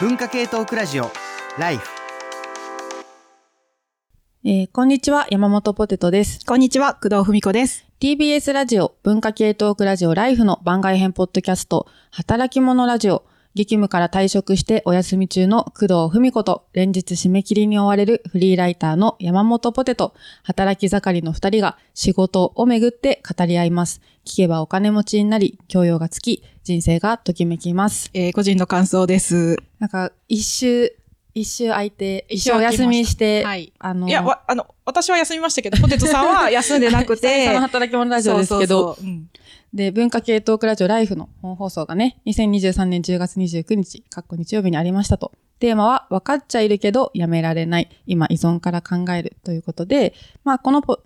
文化系トークラジオライフえーこんにちは、山本ポテトです。こんにちは、工藤文子です。TBS ラジオ、文化系トークラジオライフの番外編ポッドキャスト、働き者ラジオ、激務から退職してお休み中の工藤文子と、連日締め切りに追われるフリーライターの山本ポテト、働き盛りの二人が仕事をめぐって語り合います。聞けばお金持ちになり、教養がつき、人生がときめきます。えー個人の感想です。なんか、一周、一周空いて、一周お休みして、はいあの、いや、わあの、私は休みましたけど、ポテトさんは休んでなくて。の働き者ラジオですけど、そうそうそううんで、文化系トークラジオライフの本放送がね、2023年10月29日、かっこ日曜日にありましたと。テーマは、分かっちゃいるけどやめられない、今依存から考えるということで、まあ、このポ、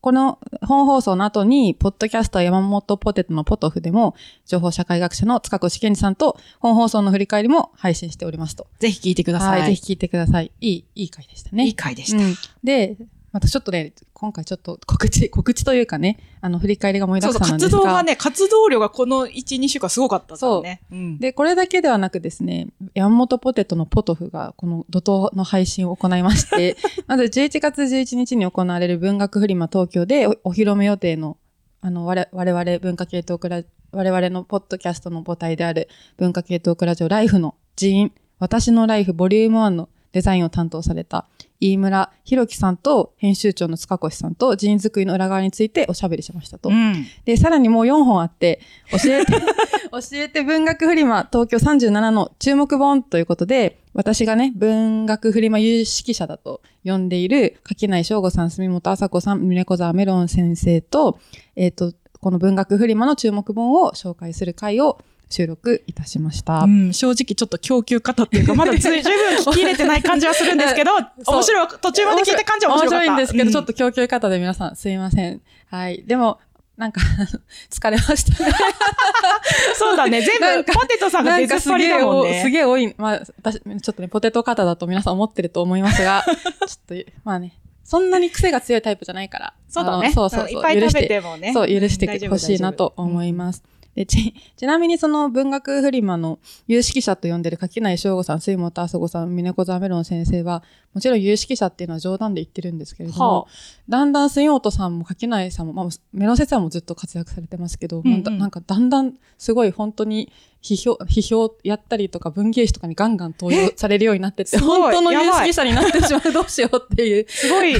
この本放送の後に、ポッドキャスト山本ポテトのポトフでも、情報社会学者の塚越健二さんと、本放送の振り返りも配信しておりますと。ぜひ聞いてください。はい、ぜひ聞いてください。いい、いい回でしたね。いい回でした。うんで、またちょっとね、今回ちょっと告知、告知というかね、あの、振り返りが盛りだそうそう、くさんなんですが。活動がね、活動量がこの1、2週間すごかったからね。うんで、これだけではなくですね、山本ポテトのポトフがこの怒涛の配信を行いまして、まず11月11日に行われる文学フリマ東京でおお披露目予定の、あの、我々文化系トークラ、我々のポッドキャストの母体である文化系トークラジオライフの人員、私のライフボリューム1のデザインを担当された飯村弘樹さんと編集長の塚越さんと人員作りの裏側についておしゃべりしましたと。うん。で、さらにもう4本あって、教えて、教えて文学フリマ東京37の注目本ということで、私がね、文学フリマ有識者だと呼んでいる柿内翔吾さん、住本麻子さん、峰子沢メロン先生と、えっ、と、この文学フリマの注目本を紹介する会を収録いたしました。うん、正直ちょっと供給方っていうか、まだず十分聞き入れてない感じはするんですけど、面白い、途中まで聞いた感じは面白かった。面白いんですけど、うんちょっと供給方で皆さんすいません。はい。でも、なんか、疲れましたね。そうだね、全部、ポテトさんが出っ張りすげえお、だもんね。すげえ多い。まあ、私、ちょっとね、ポテト型だと皆さん思ってると思いますが、ちょっと、まあね、そんなに癖が強いタイプじゃないから。そうだね。そうそうそう。んいっぱい食べててもね。そう、許してほしいなと思います。でち、ちなみにその文学フリマの有識者と呼んでる柿内翔吾さん、水本麻子さん、峰子座メロン先生は、もちろん有識者っていうのは冗談で言ってるんですけれども、はだんだん水本さんも柿内さんも、まあ、メロン先生はもうずっと活躍されてますけど、うんうんなんかだんだんすごい本当に批評、批評やったりとか文芸誌とかにガンガン登用されるようになってって、本当の有識者になってしまう、どうしようっていう。すごい、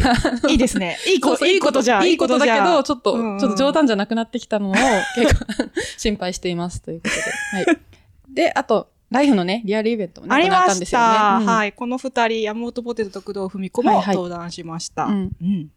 いいですね。いいこと、いいことじゃん。いいことだけど、ちょっと、うんうんちょっと冗談じゃなくなってきたのを結構 心配していますということで。はい。で、あと、ライフのね、リアルイベントもね、ありましんですよね。た。うんはい。この二人、山本ポテトと工藤文子も登壇しました。うんうん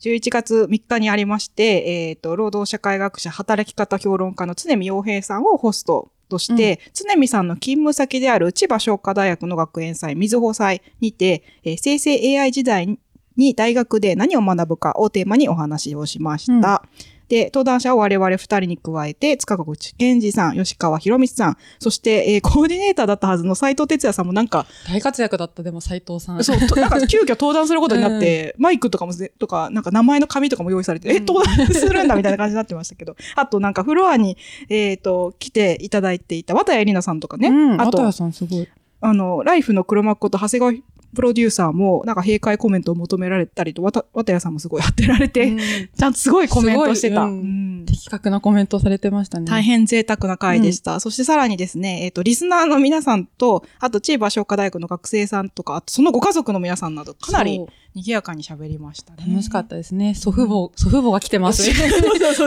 11月3日にありまして、えっ、と、労働社会学者、働き方評論家の常見洋平さんをホストとして、常見さんの勤務先である千葉商科大学の学園祭、水穂祭にて、えー生成 AI 時代に大学で何を学ぶかをテーマにお話をしました。で、登壇者は我々二人に加えて、塚越健二さん、吉川博光さん、そして、えーコーディネーターだったはずの斉藤哲也さんもなんか、大活躍だった、でも斉藤さん。そう、となんか急遽登壇することになって、マイクとかもぜ、とか、なんか名前の紙とかも用意されて、え、うん登壇するんだみたいな感じになってましたけど、あとなんかフロアに、えっ、と、来ていただいていた綿谷絵里奈さんとかね、うん、あとあと、さんすごい。あの、ライフの黒幕こと長谷川プロデューサーも、なんか閉会コメントを求められたりと、わた綿谷さんもすごい当てられて、うんちゃんとすごいコメントしてた。うんうん的確なコメントをされてましたね。大変贅沢な回でした。そしてさらにですね、えっ、と、リスナーの皆さんと、あと、千葉商科大学の学生さんとか、あと、そのご家族の皆さんなど、かなり賑やかに喋りましたね。楽しかったですね。祖父母、祖父母が来てます。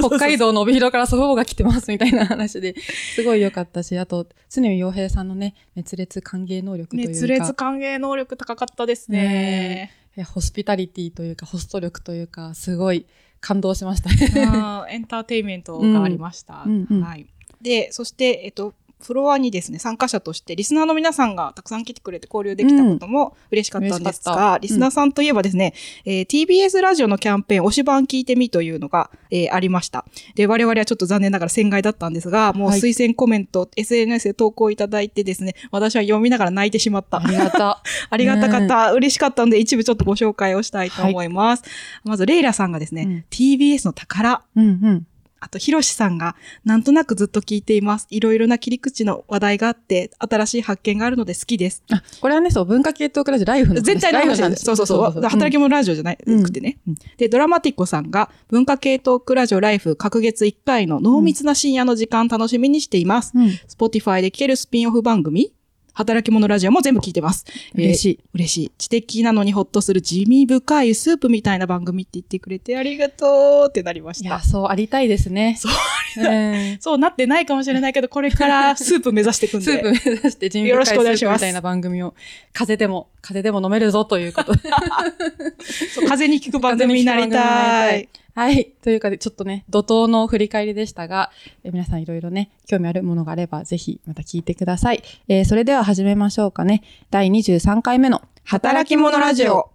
北海道の帯広から祖父母が来てますみたいな話で、すごい良かったし、あと、常見洋平さんのね、熱烈歓迎能力というか。熱烈歓迎能力高かったですね。いやホスピタリティというか、ホスト力というか、すごい感動しましたエンターテインメントがありました。はい。で、そして、えっと、フロアにですね、参加者として、リスナーの皆さんがたくさん来てくれて交流できたことも嬉しかったんですが、たリスナーさんといえばですね、えー TBS ラジオのキャンペーン、推し版聞いてみというのが、えーありました。で、我々はちょっと残念ながら船外だったんですが、もうはい推薦コメント、SNS で投稿いただいてですね、私は読みながら泣いてしまった。ありがた。ありがたかった、嬉しかったので、一部ちょっとご紹介をしたいと思います。まず、レイラさんがですね、うん TBS の宝、うんうん。あと、ひろしさんが、なんとなくずっと聞いています。いろいろな切り口の話題があって、新しい発見があるので好きです。あ、これはね、そう、文化系トークラジオライフの話。絶対ライフなんです。そうそうそう。働きも。者ラジオじゃない、うんくてね、うんで、ドラマティコさんが、文化系トークラジオライフ、各月1回の濃密な深夜の時間楽しみにしています。うん。Spotify で聞けるスピンオフ番組働き者ラジオも全部聞いてます。嬉しい。えー嬉しい。知的なのにほっとする地味深いスープみたいな番組って言ってくれてありがとうってなりましたいや、。そうありたいですね。そううん。そうなってないかもしれないけど、これからスープ目指していくんで。スープ目指して人よろしくお願いしますみたいな番組を、風でも、風でも飲めるぞということで。そう風に聞く番組になりたい。はい。というかで、ちょっとね、怒涛の振り返りでしたが、え皆さんいろいろね、興味あるものがあれば、ぜひまた聞いてください。えーそれでは始めましょうかね。第23回目の働き者ラジオ。。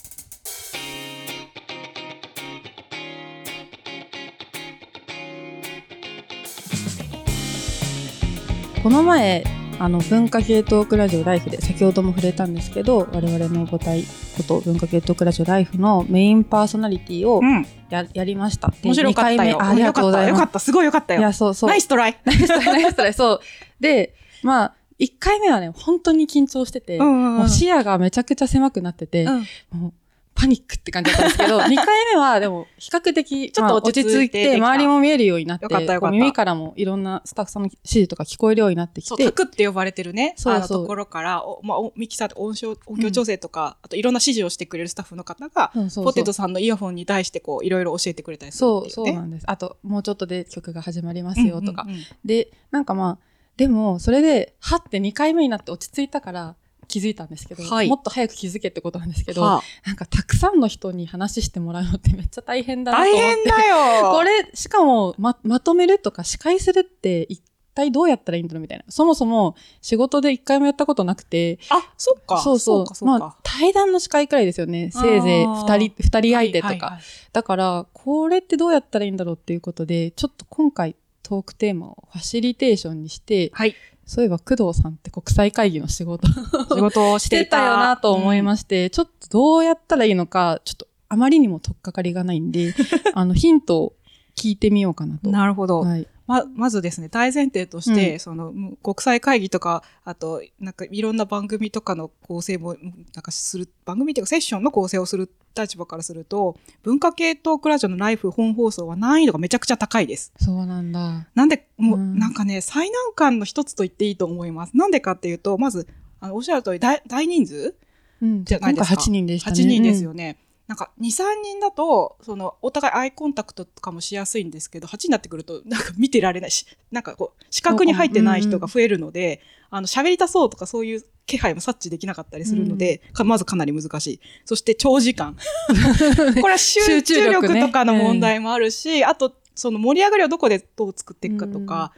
この前、あの、文化系トークラジオ Life で、先ほども触れたんですけど、我々の母体こと文化系トークラジオ Life のメインパーソナリティをうん。や,、やりました。で面白かったよ。あありがとうございますよかっ。た。すごいよかったよ。いや、そうそう。 Nice try。Nice try、nice try、そう。で、まあ、1回目はね、本当に緊張してて、もう視野がめちゃくちゃ狭くなってて、うんもうパニックって感じだったんですけど、2回目はでも比較的ちょっとまあ落ち着いて周りも見えるようになって、耳からもいろんなスタッフさんの指示とか聞こえるようになってきそう、てタ、クって呼ばれてるね、そうあのところから、おまあ、おミキサーと音響音響調整とか、あといろんな指示をしてくれるスタッフの方が、ポテトさんのイヤホンに対してこう、いろいろ教えてくれたりするそう。そうなんです。あと、もうちょっとで曲が始まりますよとか。で、なんかまあ、でも、それで、はって2回目になって落ち着いたから気づいたんですけど、はいもっと早く気づけってことなんですけど、はなんかたくさんの人に話してもらうのってめっちゃ大変だあなと思って。大変だよ これ、しかも、ま、まとめるとか司会するって一体どうやったらいいんだろうみたいな。そもそも仕事で一回もやったことなくて、あ、そっか。そうそう。か、そうか。まあ、対談の司会くらいですよね。せいぜい二人、二人相手とか。はいはいはいだから、これってどうやったらいいんだろうっていうことで、ちょっと今回トークテーマをファシリテーションにして、はい。そういえば工藤さんって国際会議の仕事仕事をし しててたたよなと思いましして、ちょっとどうやったらいいのか、ちょっとあまりにも取っかかりがないんで、あの、ヒントを聞いてみようかなと。なるほど。はい。ま、まずですね、大前提として、うんその、む国際会議とか、あと、なんかいろんな番組とかの構成も、うんなんかする、番組っていうかセッションの構成をする立場からすると、文化系トークラジオのライフ本放送は難易度がめちゃくちゃ高いです。そうなんだ。なんで、もう、うんなんかね、最難関の一つと言っていいと思います。なんでかっていうと、まず、あの、おっしゃる通り、大大人数うん。じゃないですか今回8人でしたね。8人ですよ。よね。なんか、2、3人だと、その、お互いアイコンタクトとかもしやすいんですけど、8になってくると、なんか見てられないし、なんかこう、視覚に入ってない人が増えるので、あの、喋りたそうとかそういう気配も察知できなかったりするので、かまずかなり難しい。そして、長時間。これは集集中中力とかの問題もあるし、あと、その盛り上がりをどこでどう作っていくかとか、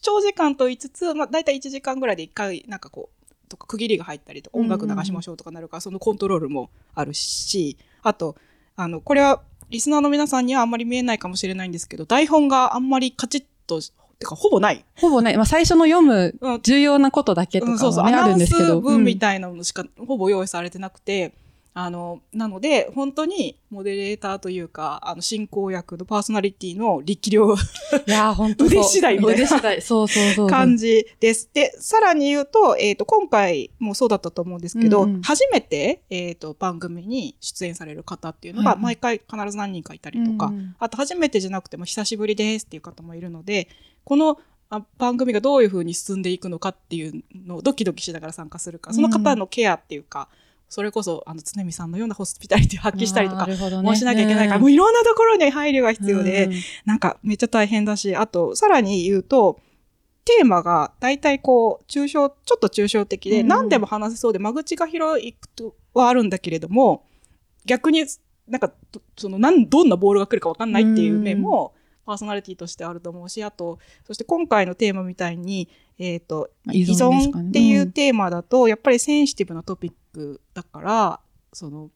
長時間と言いつつ、まあ、大体1時間ぐらいで1回、なんかこう、とか区切りが入ったりとか、音楽流しましょうとかなるから、そのコントロールもあるし、あと、あの、これは、リスナーの皆さんにはあんまり見えないかもしれないんですけど、台本があんまりカチッと、てか、ほぼない。ほぼね、まあ最初の読むうん。重要なことだけとかうん、そうそう、あアナウンスるんですけど。文みたいなのしかほぼ用意されてなくて、あの、なので、本当にモデレーターというか、あの、進行役のパーソナリティの力量いやー、本当腕次第みたいな腕次第。そうそうそう。感じです。で、さらに言うと、えっ、と、今回もそうだったと思うんですけど、うんうん初めて、えっ、と、番組に出演される方っていうのが、毎回必ず何人かいたりとか、うんうんあと初めてじゃなくても久しぶりですっていう方もいるので、このあ番組がどういう風に進んでいくのかっていうのをドキドキしながら参加するか、その方のケアっていうか、それこそ、あの、常見さんのようなホスピタリティを発揮したりとかもしなきゃいけないから、うん。もういろんなところに配慮が必要で、うん。なんかめっちゃ大変だし、あと、さらに言うと、テーマが大体こう、抽象、ちょっと抽象的で、うん。何でも話せそうで、間口が広いとはあるんだけれども、逆になんか、どその、なん、どんなボールが来るかわかんないっていう面も、パーソナリティとしてあると思うし、あと、そして今回のテーマみたいに、えっ、と、まあ依依存っていうテーマだと、やっぱりセンシティブなトピックだから、その、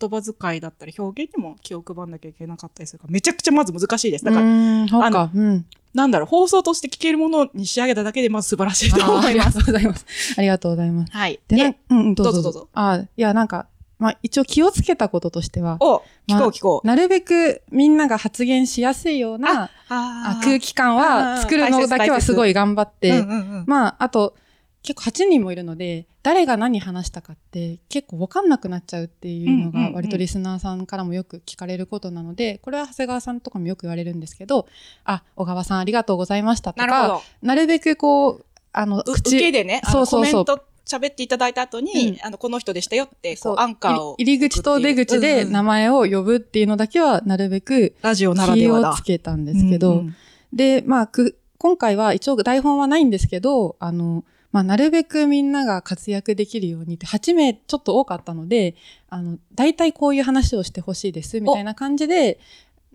言葉遣いだったり表現にも気を配んなきゃいけなかったりするから、めちゃくちゃまず難しいです。だから、あか。うん。なんだろう、放送として聞けるものに仕上げただけで、まず素晴らしいとあーあ思います。りがとうございます。ありがとうございます。はい。で、うんうん、どうぞどうぞどうぞあ、いや、なんか、まあ一応気をつけたこととしては、お、聞まあこう聞こう。なるべくみんなが発言しやすいようなああ空気感は作るのだけはすごい頑張って、うんうんうんまああと結構8人もいるので、誰が何話したかって結構わかんなくなっちゃうっていうのが割とリスナーさんからもよく聞かれることなので、これは長谷川さんとかもよく言われるんですけど、あ、小川さんありがとうございましたとか、なるべくこう、あの、う受けでね、そうそうそう。コメント喋っていただいた後に、うんあの、この人でしたよって、こそうう、アンカーを。入り口と出口で名前を呼ぶっていうのだけはなるべくラジオなら気ではだ。をつけたんですけど、うんうんで、まあ、く、今回は一応台本はないんですけど、あの、まあ、なるべくみんなが活躍できるようにって、8名ちょっと多かったので、あの、大体こういう話をしてほしいです、みたいな感じで、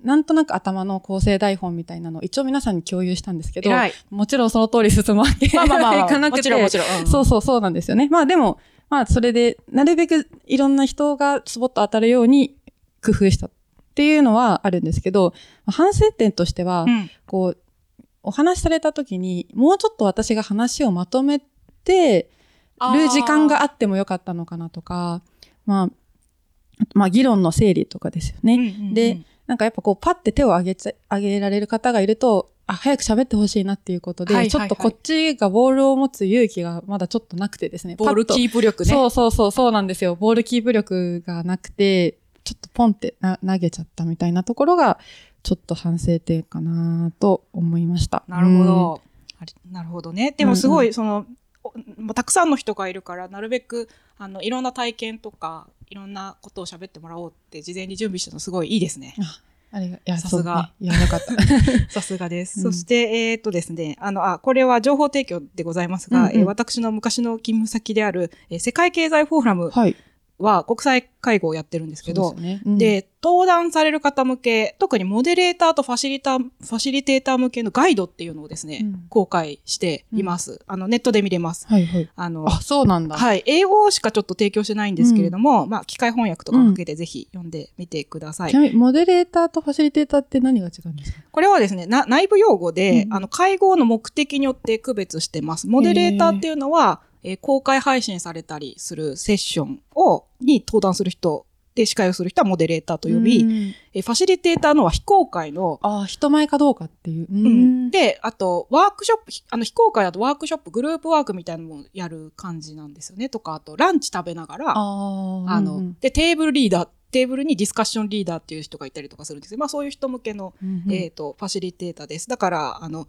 なんとなく頭の構成台本みたいなのを一応皆さんに共有したんですけど。もちろんその通り進むわけまあまあまあ、いかなくて、もちろんもちろん。うんそうそうそうなんですよね。まあでも、まあそれで、なるべくいろんな人がスポット当たるように工夫したっていうのはあるんですけど、反省点としては、うんこう、お話しされた時に、もうちょっと私が話をまとめてる時間があってもよかったのかなとか、まあ、まあ議論の整理とかですよね。うんうんうんで、なんかやっぱこうパッて手を挙げちゃ、挙げられる方がいると、あ、早く喋ってほしいなっていうことで、はいはいはいちょっとこっちがボールを持つ勇気がまだちょっとなくてですね。ボールキープ力ね。そうそうそう、そうなんですよ。ボールキープ力がなくて、ちょっとポンってな投げちゃったみたいなところが、ちょっと反省点かなと思いました。なるほど。あれなるほどね。でもすごい、その、おまあたくさんの人がいるから、なるべく、あの、いろんな体験とか、いろんなことを喋ってもらおうって事前に準備したのすごいいいですね。うん。あれが、いや、さすがねいや、よかった。さすがです。うんそして、えーっとですね、あの、あ、これは情報提供でございますが、うんうんえー私の昔の勤務先である、えー世界経済フォーラムはい。は国際会合をやってるんですけど、でねうんで、登壇される方向け、特にモデレーターとファシリター、ファシリテーター向けのガイドっていうのをですね、うん公開しています。あの、ネットで見れます。はいはい。あの、あ、そうなんだ。はい。英語しかちょっと提供してないんですけれども、まあ、機械翻訳とかかけてぜひ読んでみてください。ちなみに、モデレーターとファシリテーターって何が違うんですか？これはですね、な内部用語で、うんあの、会合の目的によって区別してます。モデレーターっていうのは、えー公開配信されたりするセッションを、に登壇する人で司会をする人はモデレーターと呼び、うんえーファシリテーターのは非公開の、あ、人前かどうかっていう。ううんで、あと、ワークショップ、ひあの、非公開だとワークショップ、グループワークみたいなのもやる感じなんですよね。とか、あと、ランチ食べながら、あーあの、うんうんで、テーブルリーダー、テーブルにディスカッションリーダーっていう人がいたりとかするんですけど、まあそういう人向けの、うんうんえっ、と、ファシリテーターです。だから、あの、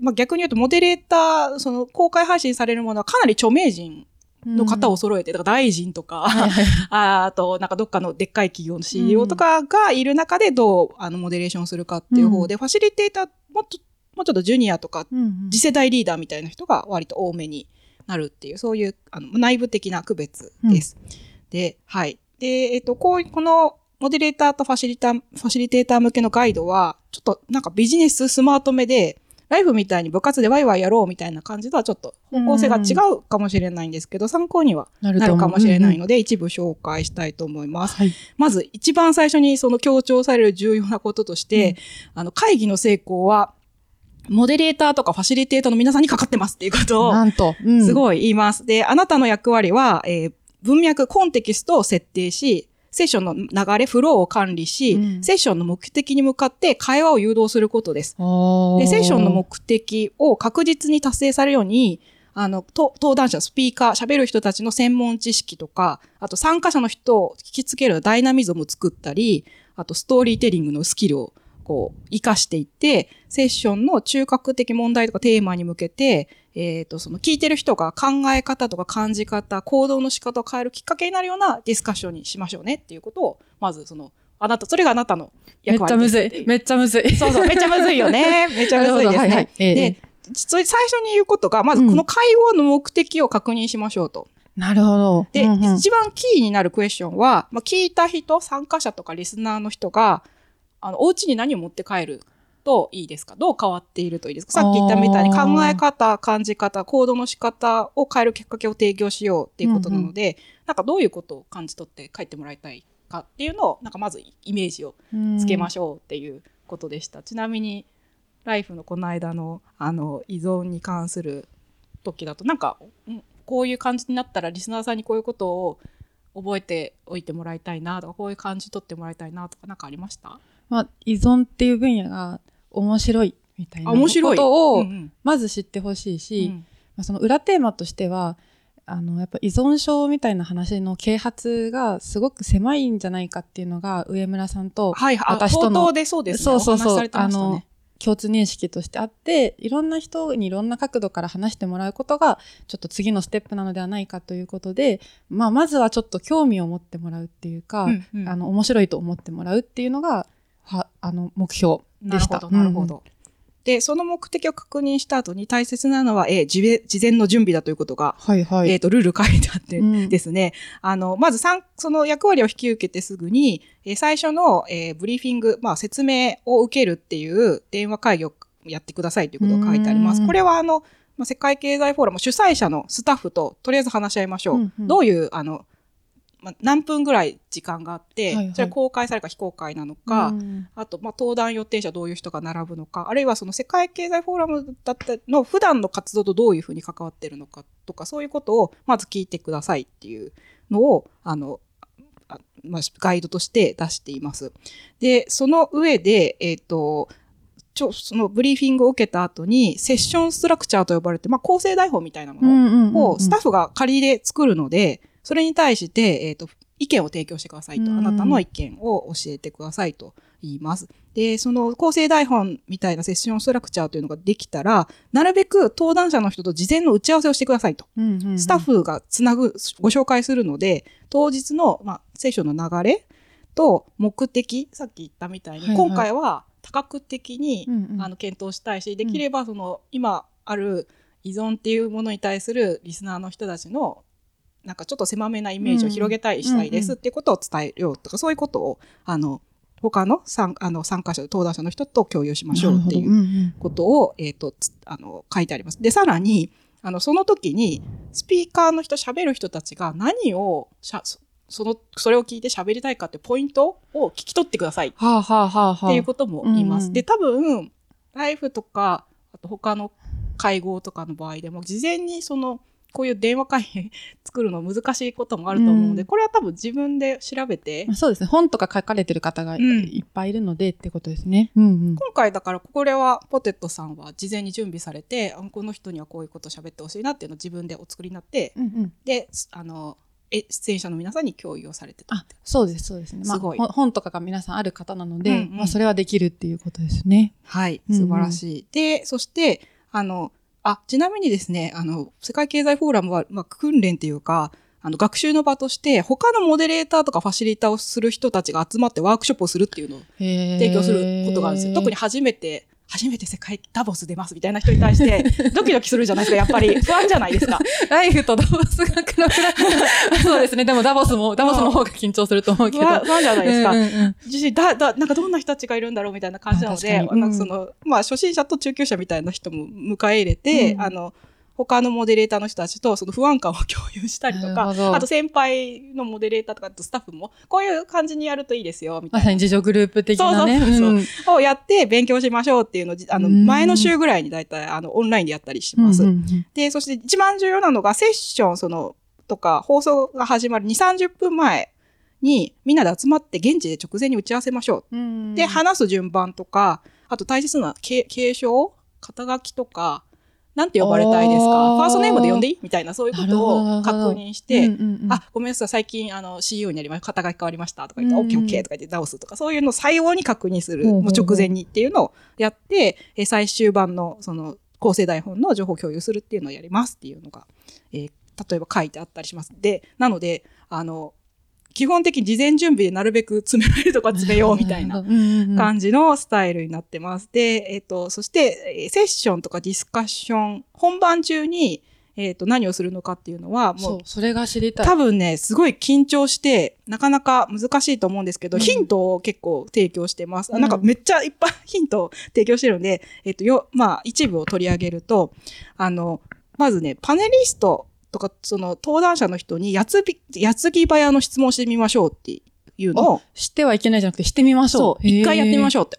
まあ逆に言うと、モデレーター、その、公開配信されるものはかなり著名人の方を揃えて、だから大臣とか、はいはいああと、なんかどっかのでっかい企業の CEO とかがいる中でどう、あの、モデレーションするかっていう方で、ファシリテーター、もっと、もうちょっとジュニアとか、うんうん次世代リーダーみたいな人が割と多めになるっていう、そういうあの内部的な区別です。で、はい。で、えっと、こう、このモデレーターとファシリター、ファシリテーター向けのガイドは、ちょっとなんかビジネススマートめで、ライフみたいに部活でワイワイやろうみたいな感じとはちょっと方向性が違うかもしれないんですけど、参考にはなるかもしれないうんので、一部紹介したいと思います。はい。まず一番最初にその強調される重要なこととして、あの会議の成功は、モデレーターとかファシリテーターの皆さんにかかってますっていうことを、なんと。うんすごい言います。で、あなたの役割は、えー文脈、コンテキストを設定し、セッションの流れ、フローを管理し、うんセッションの目的に向かって会話を誘導することです。で、セッションの目的を確実に達成されるように、あの、と登壇者、スピーカー、喋る人たちの専門知識とか、あと参加者の人を引きつけるダイナミズムを作ったり、あとストーリーテリングのスキルをこう、活かしていって、セッションの中核的問題とかテーマに向けて、えっ、と、その聞いてる人が考え方とか感じ方、行動の仕方を変えるきっかけになるようなディスカッションにしましょうねっていうことを、まずその、あなた、それがあなたのめっ役ちゃむずい。めっちゃむずい。そうそう、めっちゃむずいよね。めっちゃむずいですなるほどはいはいね。ええで、最初に言うことが、まずこの会合の目的を確認しましょうと。なるほど。で、うんうん一番キーになるクエスチョンは、まあ、聞いた人、参加者とかリスナーの人が、あの、お家に何を持って帰るといいですか？どう変わっているといいですか？さっき言ったみたいに考え方、感じ方、行動の仕方を変えるきっかけを提供しようっていうことなので、なんかどういうことを感じ取って帰ってもらいたいかっていうのを、なんかまずイメージをつけましょうっていうことでした。ちなみに、ライフのこの間の、あの、依存に関する時だと、なんか、うんこういう感じになったらリスナーさんにこういうことを覚えておいてもらいたいなとか、こういう感じ取ってもらいたいなとか、なんかありました？まあ、依存っていう分野が面白いみたいなことをうんうん。まず知ってほしいし、うん。まあ、その裏テーマとしてはあのやっぱ依存症みたいな話の啓発がすごく狭いんじゃないかっていうのが上村さんと私との冒頭でそうですね。そうそうそうお話しされてましたあのね。共通認識としてあっていろんな人にいろんな角度から話してもらうことがちょっと次のステップなのではないかということで、まあ、まずはちょっと興味を持ってもらうっていうか、うんうん。あの面白いと思ってもらうっていうのがはあの目標でした。なるほど、なるほど。で、その目的を確認した後に大切なのは、えー事前事前の準備だということが、はいはい。えっ、と、ルール書いてあってうんですね、あの、まず三その役割を引き受けてすぐに、えー最初の、えーブリーフィング、まあ、説明を受けるっていう電話会議をやってくださいということが書いてあります。うんこれは、あの、まあ、世界経済フォーラム主催者のスタッフととりあえず話し合いましょう。うんうんどういう、あの、まあ、何分ぐらい時間があって、はいはい。それ公開されるか非公開なのか、うん。あと、まあ、登壇予定者どういう人が並ぶのか、あるいはその世界経済フォーラムだったの普段の活動とどういうふうに関わってるのかとか、そういうことをまず聞いてくださいっていうのを、あの、あまあ、ガイドとして出しています。で、その上で、えっ、と、ちょ、そのブリーフィングを受けた後に、セッションストラクチャーと呼ばれて、まあ、構成台本みたいなものうんうんうんをスタッフが仮で作るので、それに対して、えっ、と、意見を提供してくださいと。うんあなたの意見を教えてくださいと言います。で、その構成台本みたいなセッションストラクチャーというのができたら、なるべく登壇者の人と事前の打ち合わせをしてくださいと。うんうんうんスタッフがつなぐ、ご紹介するので、当日の、まあ、セッションの流れと目的、さっき言ったみたいに、はいはい今回は多角的に、うんうんあの検討したいし、できればその、今ある依存っていうものに対するリスナーの人たちのなんかちょっと狭めなイメージを広げたい、したいですっていうことを伝えようとか、そういうことを、あの、他の参あの参加者、登壇者の人と共有しましょうっていうことを、えっ、と、つあの、書いてあります。で、さらに、あの、その時に、スピーカーの人、喋る人たちが何をしゃ、そその、それを聞いて喋りたいかってポイントを聞き取ってくださいっはあはあはあはあ。ていうことも言います。で、多分、ライフとか、あと他の会合とかの場合でも、事前にその、こういう電話会議作るの難しいこともあると思うので、うんこれは多分自分で調べて、まあそうですね。本とか書かれてる方がいっぱいいるのでってことですね。うんうん。今回だからこれはポテトさんは事前に準備されてあこの人にはこういうことを喋ってほしいなっていうのを自分でお作りになってうんうん。であのえ出演者の皆さんに共有をされてたあ、そうです、そうですね。まあ、すごいほん本とかが皆さんある方なので、うんうんまあ、それはできるっていうことですね。はい素晴らしい、でそしてあのあちなみにですねあの世界経済フォーラムは、まあ、訓練っていうかあの学習の場として他のモデレーターとかファシリーターをする人たちが集まってワークショップをするっていうのを提提供することがあるんですよ。特に初めて、初めて世界ダボス出ますみたいな人に対して、ドキドキするじゃないですか、やっぱり。不安じゃないですか。ライフとダボスが比べられ そうですね。でもダボスも、ダボスの方が緊張すると思うけど。不安じゃないですか。うんうんうん自身だ、だ、なんかどんな人たちがいるんだろうみたいな感じなので、あ確かになんかその、まあ初心者と中級者みたいな人も迎え入れて、うんあの、他のモデレーターの人たちとその不安感を共有したりとか、あと先輩のモデレーターとかあとスタッフも、こういう感じにやるといいですよ、みたいな。まさに自助グループ的なね。そう。そうそう。そううんをやって勉強しましょうっていうのをじ、あの、うん。前の週ぐらいにだいたい、あの、オンラインでやったりします。で、そして一番重要なのが、セッション、その、とか、放送が始まる2、30分前に、みんなで集まって現地で直前に打ち合わせましょう。で、話す順番とか、あと大切な継継承肩書きとか、なんて呼ばれたいですか？ファーストネームで呼んでいい？みたいな、そういうことを確認して、うんうんうん。あ、ごめんなさい、最近、あの、CEO になりました、肩書き変わりましたとか言って、うんオッケーオッケーとか言って直すとか、そういうのを最後に確認する、もう直前にっていうのをやって、えー最終版の、その、構成台本の情報を共有するっていうのをやりますっていうのが、えー例えば書いてあったりします。で、なので、あの、基本的に事前準備でなるべく詰められるとか詰めようみたいな 感じのスタイルになってます。で、えっ、と、そして、えーセッションとかディスカッション、本番中に、えっ、と、何をするのかっていうのは、もそうう、それが知りたい。多分ね、すごい緊張して、なかなか難しいと思うんですけど、うんヒントを結構提供してます。うんなんかめっちゃいっぱいヒントを提供してるんで、えっ、と、よ、まあ、一部を取り上げると、あの、まずね、パネリストとか、その、登壇者の人に、やつび、やつぎ早の質問をしてみましょうっていうのを、知ってはいけないじゃなくて、してみましょ。そうう、一回やってみましょょうって。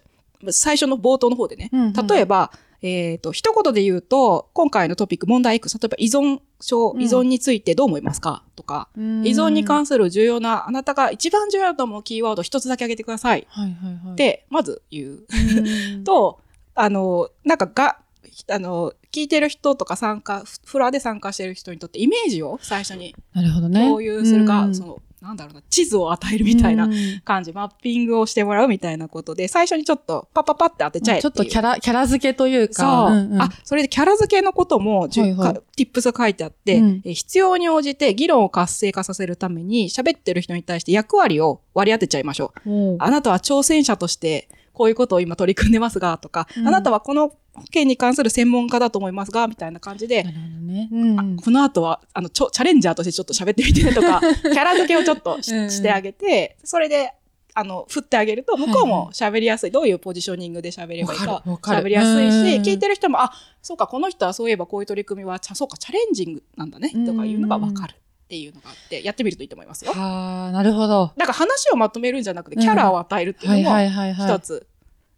最初の冒頭の方でね。うんうん例えば、えっ、と、一言で言うと、今回のトピック、問題 X、例えば依存症、うん依存についてどう思いますか？とか、依存に関する重要な、あなたが一番重要だと思うキーワード一つだけ挙げてください。はいはいはい。って、まず言う。うん、と、あの、なんかが、あの、聞いてる人とか参加、フフラで参加してる人にとってイメージを最初になるほどね。共有するか、うん。その、なんだろうな、地図を与えるみたいなうん。感じ、マッピングをしてもらうみたいなことで、最初にちょっとパッパッパって当てちゃえ。ちょっとキャラ、キャラ付けというそう、か。んん。あ、それでキャラ付けのことも、はいはい。か tips が書いてあって、うん。え必要に応じて議論を活性化させるために、喋ってる人に対して役割を割り当てちゃいましょう。あなたは挑戦者として、こういうことを今取り組んでますが、とか、うん。あなたはこの件に関する専門家だと思いますが、みたいな感じでね。うんうん。この後は、あの、ちょチャレンジャーとしてちょっと喋ってみてねとか、キャラ付けをちょっとししてあげて、それで、あの、振ってあげると、向こうも喋りやすい。どういうポジショニングで喋ればいいか喋りやすいし、うん。聞いてる人も、あ、そうか、この人はそういえばこういう取り組みは、そうか、チャレンジングなんだね、とかいうのがわかるっていうのがあって、やってみるといいと思いますよ。はあ、なるほど。だから話をまとめるんじゃなくて、キャラを与えるっていうのも。一つ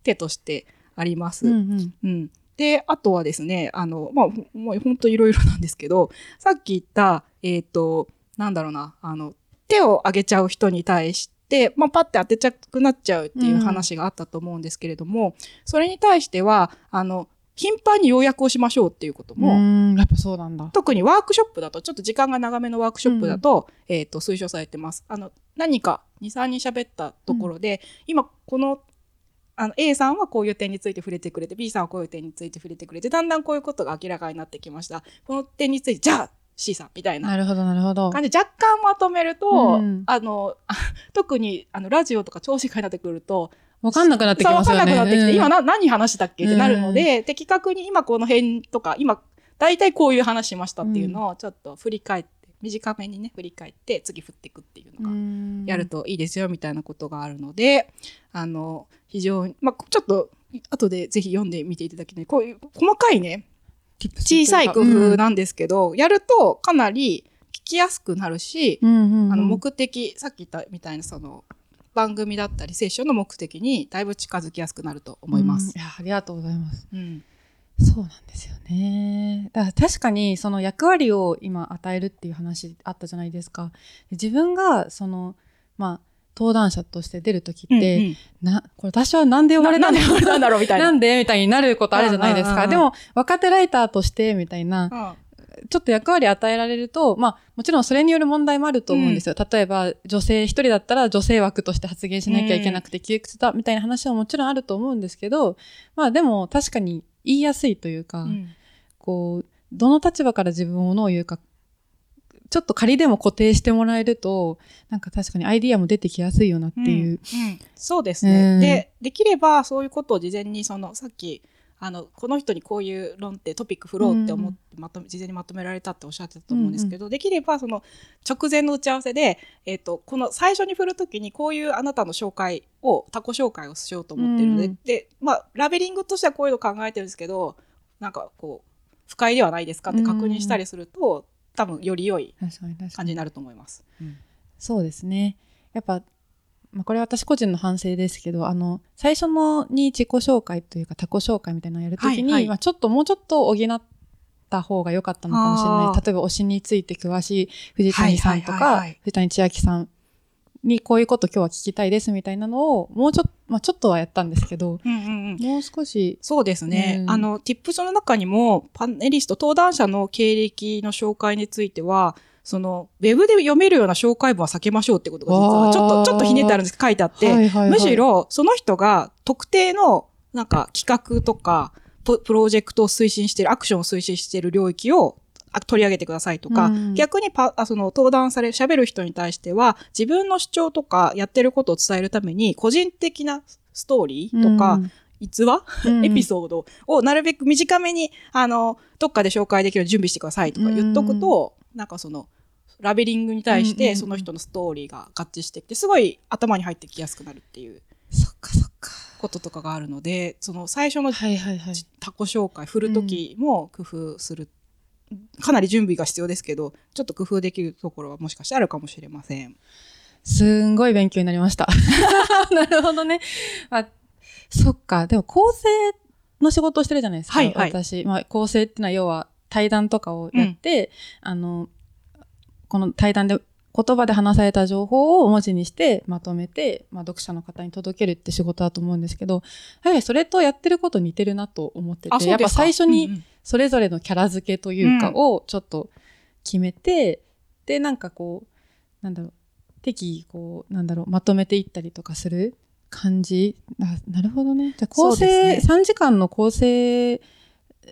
手としてあります。うんうん。うん。で、あとはですね、あの、まあ、ほもう本当いろいろなんですけど、さっき言った、えっ、と、なんだろうな、あの、手を挙げちゃう人に対して、まあ、パッて当てちゃくなっちゃうっていう話があったと思うんですけれども、それに対しては、あの、頻繁に要約をしましょうっていうことも、うん、やっぱそうなんだ。特にワークショップだと、ちょっと時間が長めのワークショップだと、えっ、と、推奨されてます。あの、何か2、3人喋ったところで、今、この、あの、A さんはこういう点について触れてくれて、B さんはこういう点について触れてくれて、だんだんこういうことが明らかになってきました。この点について、じゃあ、C さんみたいななるほどなるほど。感じで若干まとめると、うんあの、あ 特に、あの、ラジオとか長時間になってくると、わかんなくなってきますよね。わかんなくなってきて、うん今な何話したっけってなるので、的確に今この辺とか、今、大体こういう話しましたっていうのをちょっと振り返って、短めにね、振り返って、次振っていくっていうのが、うんやるといいですよみたいなことがあるので、あの、非常に、まあ、ちょっと、後でぜひ読んでみていただきたい。こういう細かいね、小さい工夫なんですけど、やるとかなり聞きやすくなるし、うんうんうんあの目的、さっき言ったみたいなその番組だったりセッションの目的にだいぶ近づきやすくなると思いますうん。いや、ありがとうございます。うんそうなんですよね。だから確かにその役割を今与えるっていう話あったじゃないですか。自分がその、まあ、登壇者として出るときって、うんうんな、これ私はなんで呼ばれたんだろうみたいな。なんでみたいになることあるじゃないですか。でも、若手ライターとして、みたいな、ちょっと役割与えられると、まあ、もちろんそれによる問題もあると思うんですよ。例えば、女性一人だったら女性枠として発言しなきゃいけなくて窮屈だ、みたいな話はもちろんあると思うんですけど、まあでも確かに言いやすいというか、うん。こう、どの立場から自分を言うか、ちょっと仮でも固定してもらえると、なんか確かにアイディアも出てきやすいよなっていう。うん。うん。そうですね、うん。で、できればそういうことを事前に、その、さっき、あの、この人にこういう論ってトピック振ろうって思ってまとめ、事前にまとめられたっておっしゃってたと思うんですけど、できればその直前の打ち合わせで、えっ、と、この最初に振るときにこういうあなたの紹介を、他己紹介をしようと思ってるので、うん。で、まあ、ラベリングとしてはこういうの考えてるんですけど、なんかこう、不快ではないですかって確認したりすると、多分より良い感じになると思います。そうですね。やっぱ、まあ、これは私個人の反省ですけど、あの、最初のに自己紹介というか他己紹介みたいなのをやるときに、はいはい。まあ、ちょっともうちょっと補った方が良かったのかもしれない。例えば推しについて詳しい藤谷さんとか藤谷千秋さんにこういうこと今日は聞きたいですみたいなのを、もうちょっと、まあ、ちょっとはやったんですけど、うんうんうん。もう少し、そうですね。うん。あの、tips の中にも、パネリスト、登壇者の経歴の紹介については、その、ウェブで読めるような紹介文は避けましょうってことが実は、ちょっと、ちょっとひねってあるんです書いてあって、はいはいはい。むしろ、その人が特定の、なんか、企画とか、ププロジェクトを推進している、アクションを推進している領域をあ取り上げてくださいとか、うん。逆にパあその登壇される、喋る人に対しては、自分の主張とかやってることを伝えるために、個人的なストーリーとか、逸話、エピソードをなるべく短めに、あの、どっかで紹介できるように準備してくださいとか言っとくと、なんかその、ラベリングに対しうんうんうんてその人のストーリーが合致してきて、すごい頭に入ってきやすくなるっていうそっかそっか。こととかがあるので、その最初のはいはいはい。タコ紹介、振るときも工夫する。かなり準備が必要ですけど、ちょっと工夫できるところはもしかしてあるかもしれません。すんごい勉強になりました。なるほどね。あ、そっか。でも構成の仕事をしてるじゃないですか、はいはい私、まあ、構成っていうのは要は対談とかをやって、あのこの対談で言葉で話された情報を文字にしてまとめて、まあ、読者の方に届けるって仕事だと思うんですけどやはりそれとやってること似てるなと思っててやっぱ最初うんうにん。それぞれのキャラ付けというかうんをちょっと決めて、でなんかこうなんだろう適宜こうなんだろうまとめていったりとかする感じ。あなるほどね。じゃあ構成、そうです3時間の構成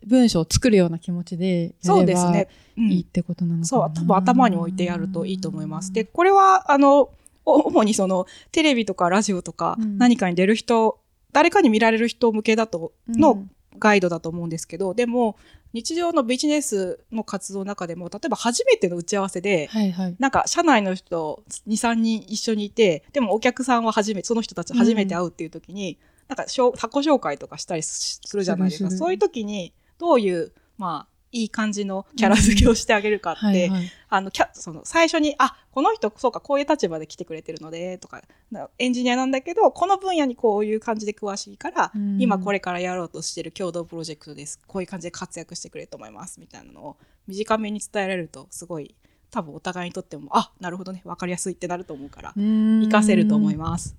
文章を作るような気持ちでやそうればですね。うんいいってことなのかな、そう、多分頭に置いてやるといいと思います。で、これは、あの、お主にその、テレビとかラジオとかうん。何かに出る人、誰かに見られる人向けだと、うん。のガイドだと思うんですけど、でも、日常のビジネスの活動の中でも、例えば初めての打ち合わせで、はいはい。なんか、社内の人2、3人一緒にいて、でもお客さんは初めて、その人たち初めて会うっていう時に、なんかしょう、他己紹介とかしたりすするじゃないですか。そういう時に、どういう、まあ、いい感じのキャラ付けをしてあげるかって、はいはいあの、キャその、最初に、あ、この人、そうか、こういう立場で来てくれてるので、とか、なエンジニアなんだけど、この分野にこういう感じで詳しいから、うん今これからやろうとしてる共同プロジェクトです。こういう感じで活躍してくれると思います。みたいなのを短めに伝えられると、すごい、多分お互いにとっても、あ、なるほどね、わかりやすいってなると思うから、活活かせると思います。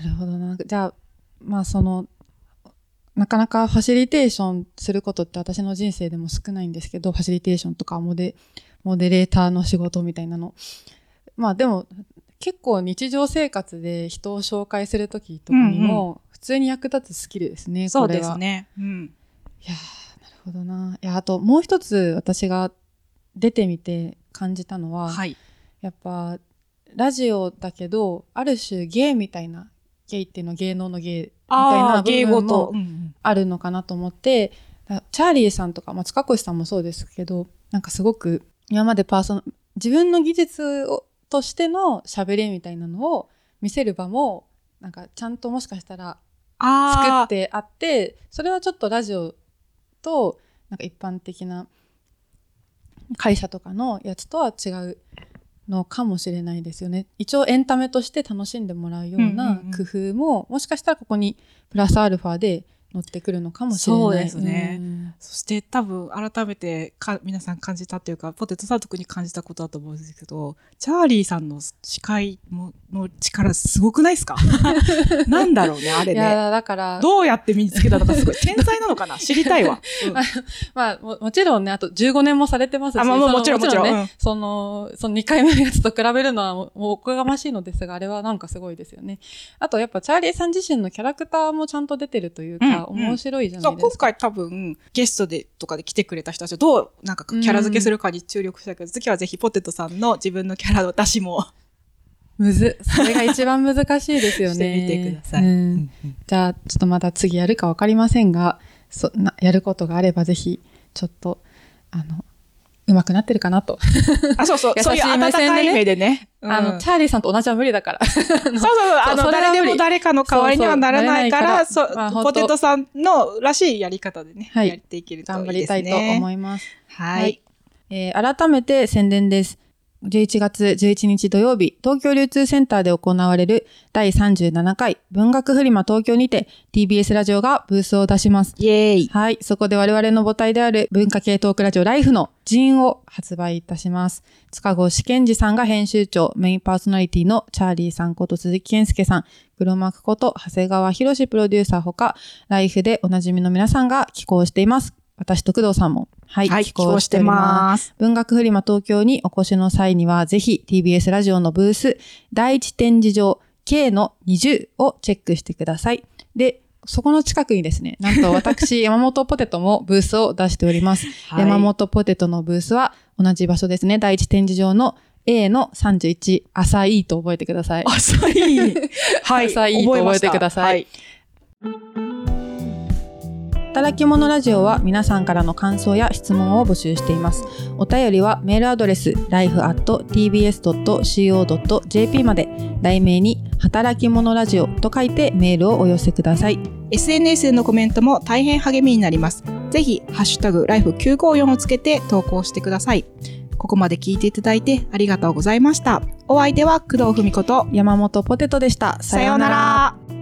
なるほどな。じゃあ、まあその、なかなかファシリテーションすることって私の人生でも少ないんですけど、ファシリテーションとかモデモデレーターの仕事みたいなの。まあでも、結構日常生活で人を紹介するときとかにも、普通に役立つスキルですね、そうこれは。ですね。うん。いやーなるほどな。いや、あともう一つ私が出てみて感じたのは、はい。やっぱラジオだけどある種芸みたいな芸っていうのは芸能の芸みたいな部分。もあるのかなと思ってだチャーリーさんとか、まあ、塚越さんもそうですけどなんかすごく今までパーソナ自分の技術をとしての喋りみたいなのを見せる場もなんかちゃんともしかしたら作ってあってそれはちょっとラジオとなんか一般的な会社とかのやつとは違うのかもしれないですよね。一応エンタメとして楽しんでもらうよううんうんなうん。工夫も、もしかしたらここにプラスアルファで乗ってくるのかもしれない。そうですね。うんそして多分改めてか皆さん感じたっていうか、ポテトさん特に感じたことだと思うんですけど、チャーリーさんの司会もの力すごくないですか？なんだろうね、あれいね。やだからどうやって身につけたのかすごい。天才なのかな？知りたいわ。うん まあももちろんねあと15年もされてますしあまあもちろんもちろんうんねそのその2回目のやつと比べるのはもうおこがましいのですがあれはなんかすごいですよねあとやっぱチャーリーさん自身のキャラクターもちゃんと出てるというか、うんうん面白いじゃないですか今回多分ゲストでとかで来てくれた人たちはどうなんかキャラ付けするかに注力したけど、次はぜひポテトさんの自分のキャラの出しも。むずそれが一番難しいですよね。してみてください。うん。じゃあちょっとまた次やるかわかりませんがそなやることがあればぜひちょっとあの上手くなってるかなと、あ、そうそう、そういう温かい目でね。あのうん。チャーリーさんと同じは無理だから。そうそうそう、あの、誰でも誰かの代わりにはならないから、そうポテトさんのらしいやり方でね、はい。やっていけるとい頑張いですね。りたいと思います。はい。えー改めて宣伝です。11月11日土曜日、東京流通センターで行われる第37回文学フリマ東京にて TBS ラジオがブースを出します。イエーイ。はい。そこで我々の母体である文化系トークラジオライフのジンを発売いたします。塚越健二さんが編集長、メインパーソナリティのチャーリーさんこと鈴木健介さん、黒幕こと長谷川博士プロデューサーほか、ライフでおなじみの皆さんが寄稿しています。私と工藤さんも、はい、はい、寄寄稿してます。文学フリマ東京にお越しの際には、ぜひ TBS ラジオのブース、第一展示場 K の20をチェックしてください。で、そこの近くにですね、なんと私、山本ポテトもブースを出しております。はい山本ポテトのブースは同じ場所ですね。第一展示場の A の31、浅いと覚えてください。浅い。はい。浅いと覚えてくださいはい。働き者ラジオは皆さんからの感想や質問を募集しています。お便りはメールアドレス life.tbs.co.jp まで題名に働き者ラジオと書いてメールをお寄せください。SNS でのコメントも大変励みになります。ぜひ、ハッシュタグ、ライフ954をつけて投稿してください。ここまで聞いていただいてありがとうございました。お相手は工藤文子と、山本ポテトでした。さようなら。